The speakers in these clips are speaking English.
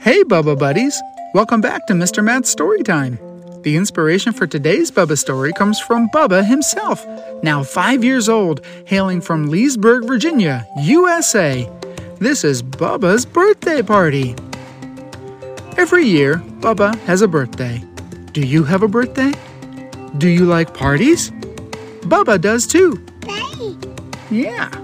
Hey, Bubba Buddies! Welcome back to Mr. Matt's Story Time. The inspiration for today's Bubba story comes from Bubba himself, now five years old, hailing from Leesburg, Virginia, USA. This is Bubba's birthday party. Every year, Bubba has a birthday. Do you have a birthday? Do you like parties? Bubba does too. Yeah.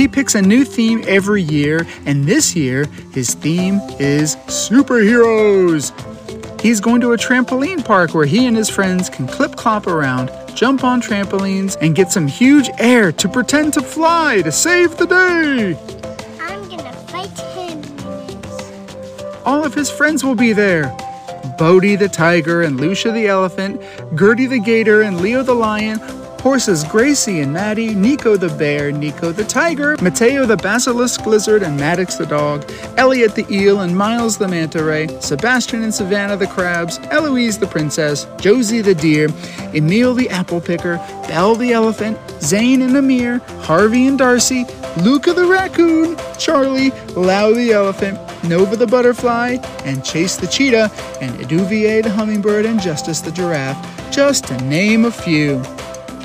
He picks a new theme every year, and this year his theme is superheroes. He's going to a trampoline park where he and his friends can clip clop around, jump on trampolines, and get some huge air to pretend to fly to save the day. I'm gonna fight him. All of his friends will be there. Bodie the tiger and Lucia the elephant, Gertie the gator and Leo the lion, horses Gracie and Maddie, Nico the bear, Nico the tiger, Mateo the basilisk lizard and Maddox the dog, Elliot the eel and Miles the manta ray, Sebastian and Savannah the crabs, Eloise the princess, Josie the deer, Emil the apple picker, Belle the elephant, Zane and Amir, Harvey and Darcy, Luca the raccoon, Charlie, Lau the elephant, Nova the butterfly, and Chase the cheetah, and Eduvier the hummingbird, and Justice the giraffe, just to name a few.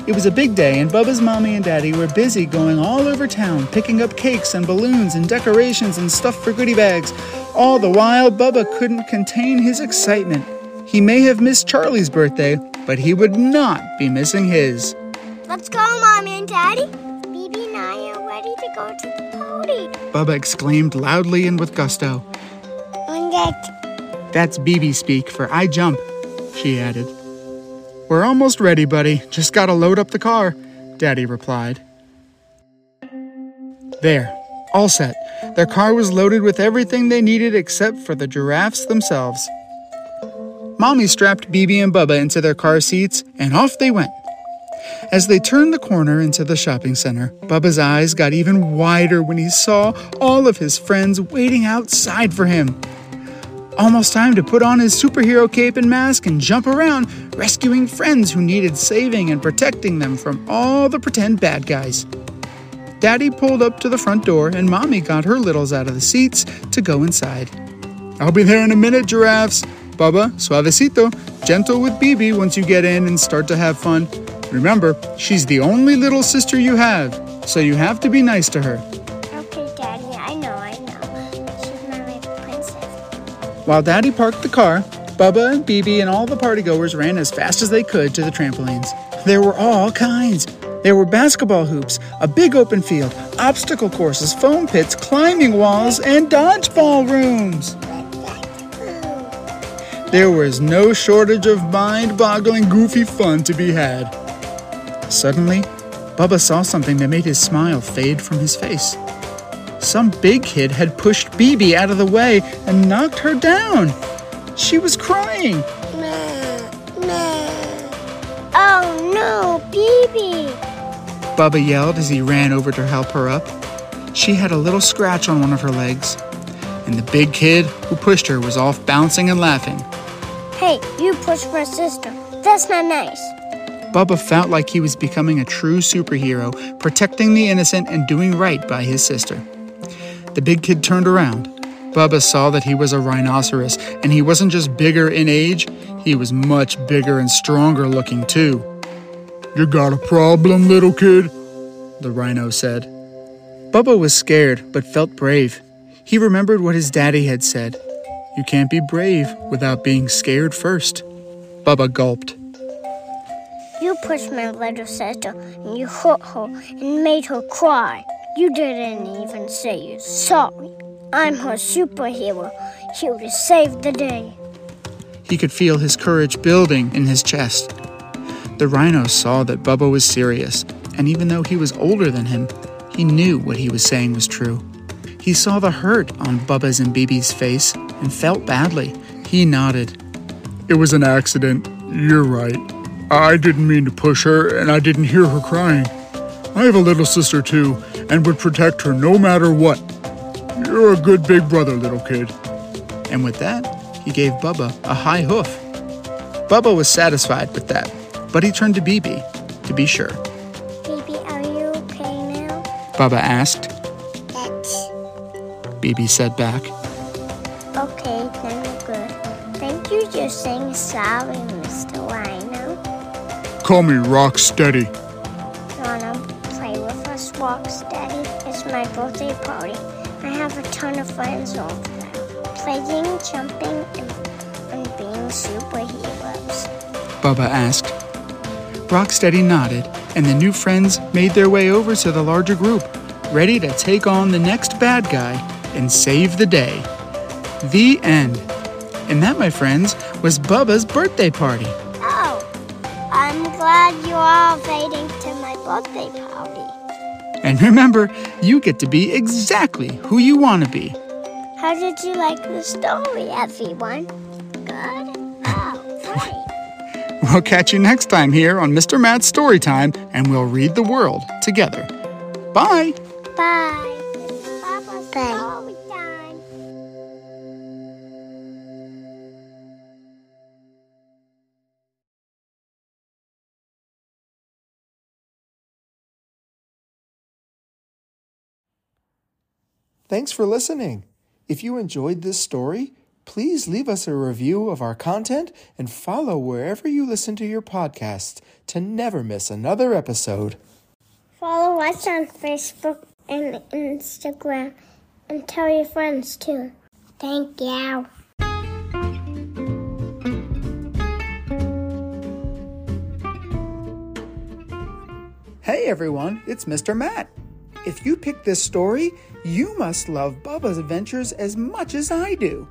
It was a big day, and Bubba's mommy and daddy were busy going all over town, picking up cakes and balloons and decorations and stuff for goodie bags. All the while, Bubba couldn't contain his excitement. He may have missed Charlie's birthday, but he would not be missing his. Let's go, Mommy and Daddy. Bibi and I are ready to go to the party. Bubba exclaimed loudly and with gusto. That. That's BB speak for I jump, she added. We're almost ready, buddy. Just gotta load up the car, Daddy replied. There, all set. Their car was loaded with everything they needed except for the giraffes themselves. Mommy strapped BB and Bubba into their car seats, and off they went. As they turned the corner into the shopping center, Bubba's eyes got even wider when he saw all of his friends waiting outside for him. Almost time to put on his superhero cape and mask and jump around, rescuing friends who needed saving and protecting them from all the pretend bad guys. Daddy pulled up to the front door, and Mommy got her littles out of the seats to go inside. I'll be there in a minute, giraffes. Bubba, suavecito, gentle with BB once you get in and start to have fun. Remember, she's the only little sister you have, so you have to be nice to her. While Daddy parked the car, Bubba and BB and all the partygoers ran as fast as they could to the trampolines. There were all kinds. There were basketball hoops, a big open field, obstacle courses, foam pits, climbing walls, and dodgeball rooms. There was no shortage of mind boggling, goofy fun to be had. Suddenly, Bubba saw something that made his smile fade from his face. Some big kid had pushed BB out of the way and knocked her down. She was crying. Oh no, Bibi! Bubba yelled as he ran over to help her up. She had a little scratch on one of her legs, and the big kid who pushed her was off bouncing and laughing. Hey, you pushed my sister. That's not nice. Bubba felt like he was becoming a true superhero, protecting the innocent and doing right by his sister. The big kid turned around. Bubba saw that he was a rhinoceros, and he wasn't just bigger in age, he was much bigger and stronger looking too. You got a problem, little kid? The rhino said. Bubba was scared, but felt brave. He remembered what his daddy had said You can't be brave without being scared first. Bubba gulped. You pushed my little sister and you hurt her and made her cry. You didn't even say you're sorry. I'm her superhero, here to save the day. He could feel his courage building in his chest. The rhino saw that Bubba was serious, and even though he was older than him, he knew what he was saying was true. He saw the hurt on Bubba's and Bibi's face and felt badly. He nodded. It was an accident. You're right. I didn't mean to push her, and I didn't hear her crying. I have a little sister too, and would protect her no matter what. You're a good big brother, little kid. And with that, he gave Bubba a high hoof. Bubba was satisfied with that, but he turned to BB to be sure. BB, are you okay now? Bubba asked. That's BB said back. okay, then good. Thank you just saying sorry, Mr. Rhino. Call me Rocksteady. My birthday party. I have a ton of friends over there. Playing, jumping, and, and being superheroes. Bubba asked. Rocksteady nodded, and the new friends made their way over to the larger group, ready to take on the next bad guy and save the day. The end. And that, my friends, was Bubba's birthday party. Oh, I'm glad you're all inviting to my birthday party. And remember, you get to be exactly who you want to be. How did you like the story, everyone? Good? Oh, great. We'll catch you next time here on Mr. Matt's Storytime, and we'll read the world together. Bye. Bye. Thanks for listening. If you enjoyed this story, please leave us a review of our content and follow wherever you listen to your podcast to never miss another episode. Follow us on Facebook and Instagram and tell your friends too. Thank you. Hey everyone, it's Mr. Matt. If you picked this story, you must love Bubba's adventures as much as I do.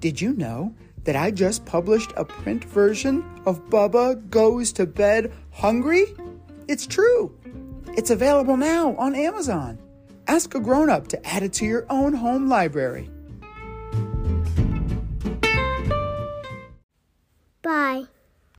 Did you know that I just published a print version of Bubba Goes to Bed Hungry? It's true. It's available now on Amazon. Ask a grown up to add it to your own home library. Bye.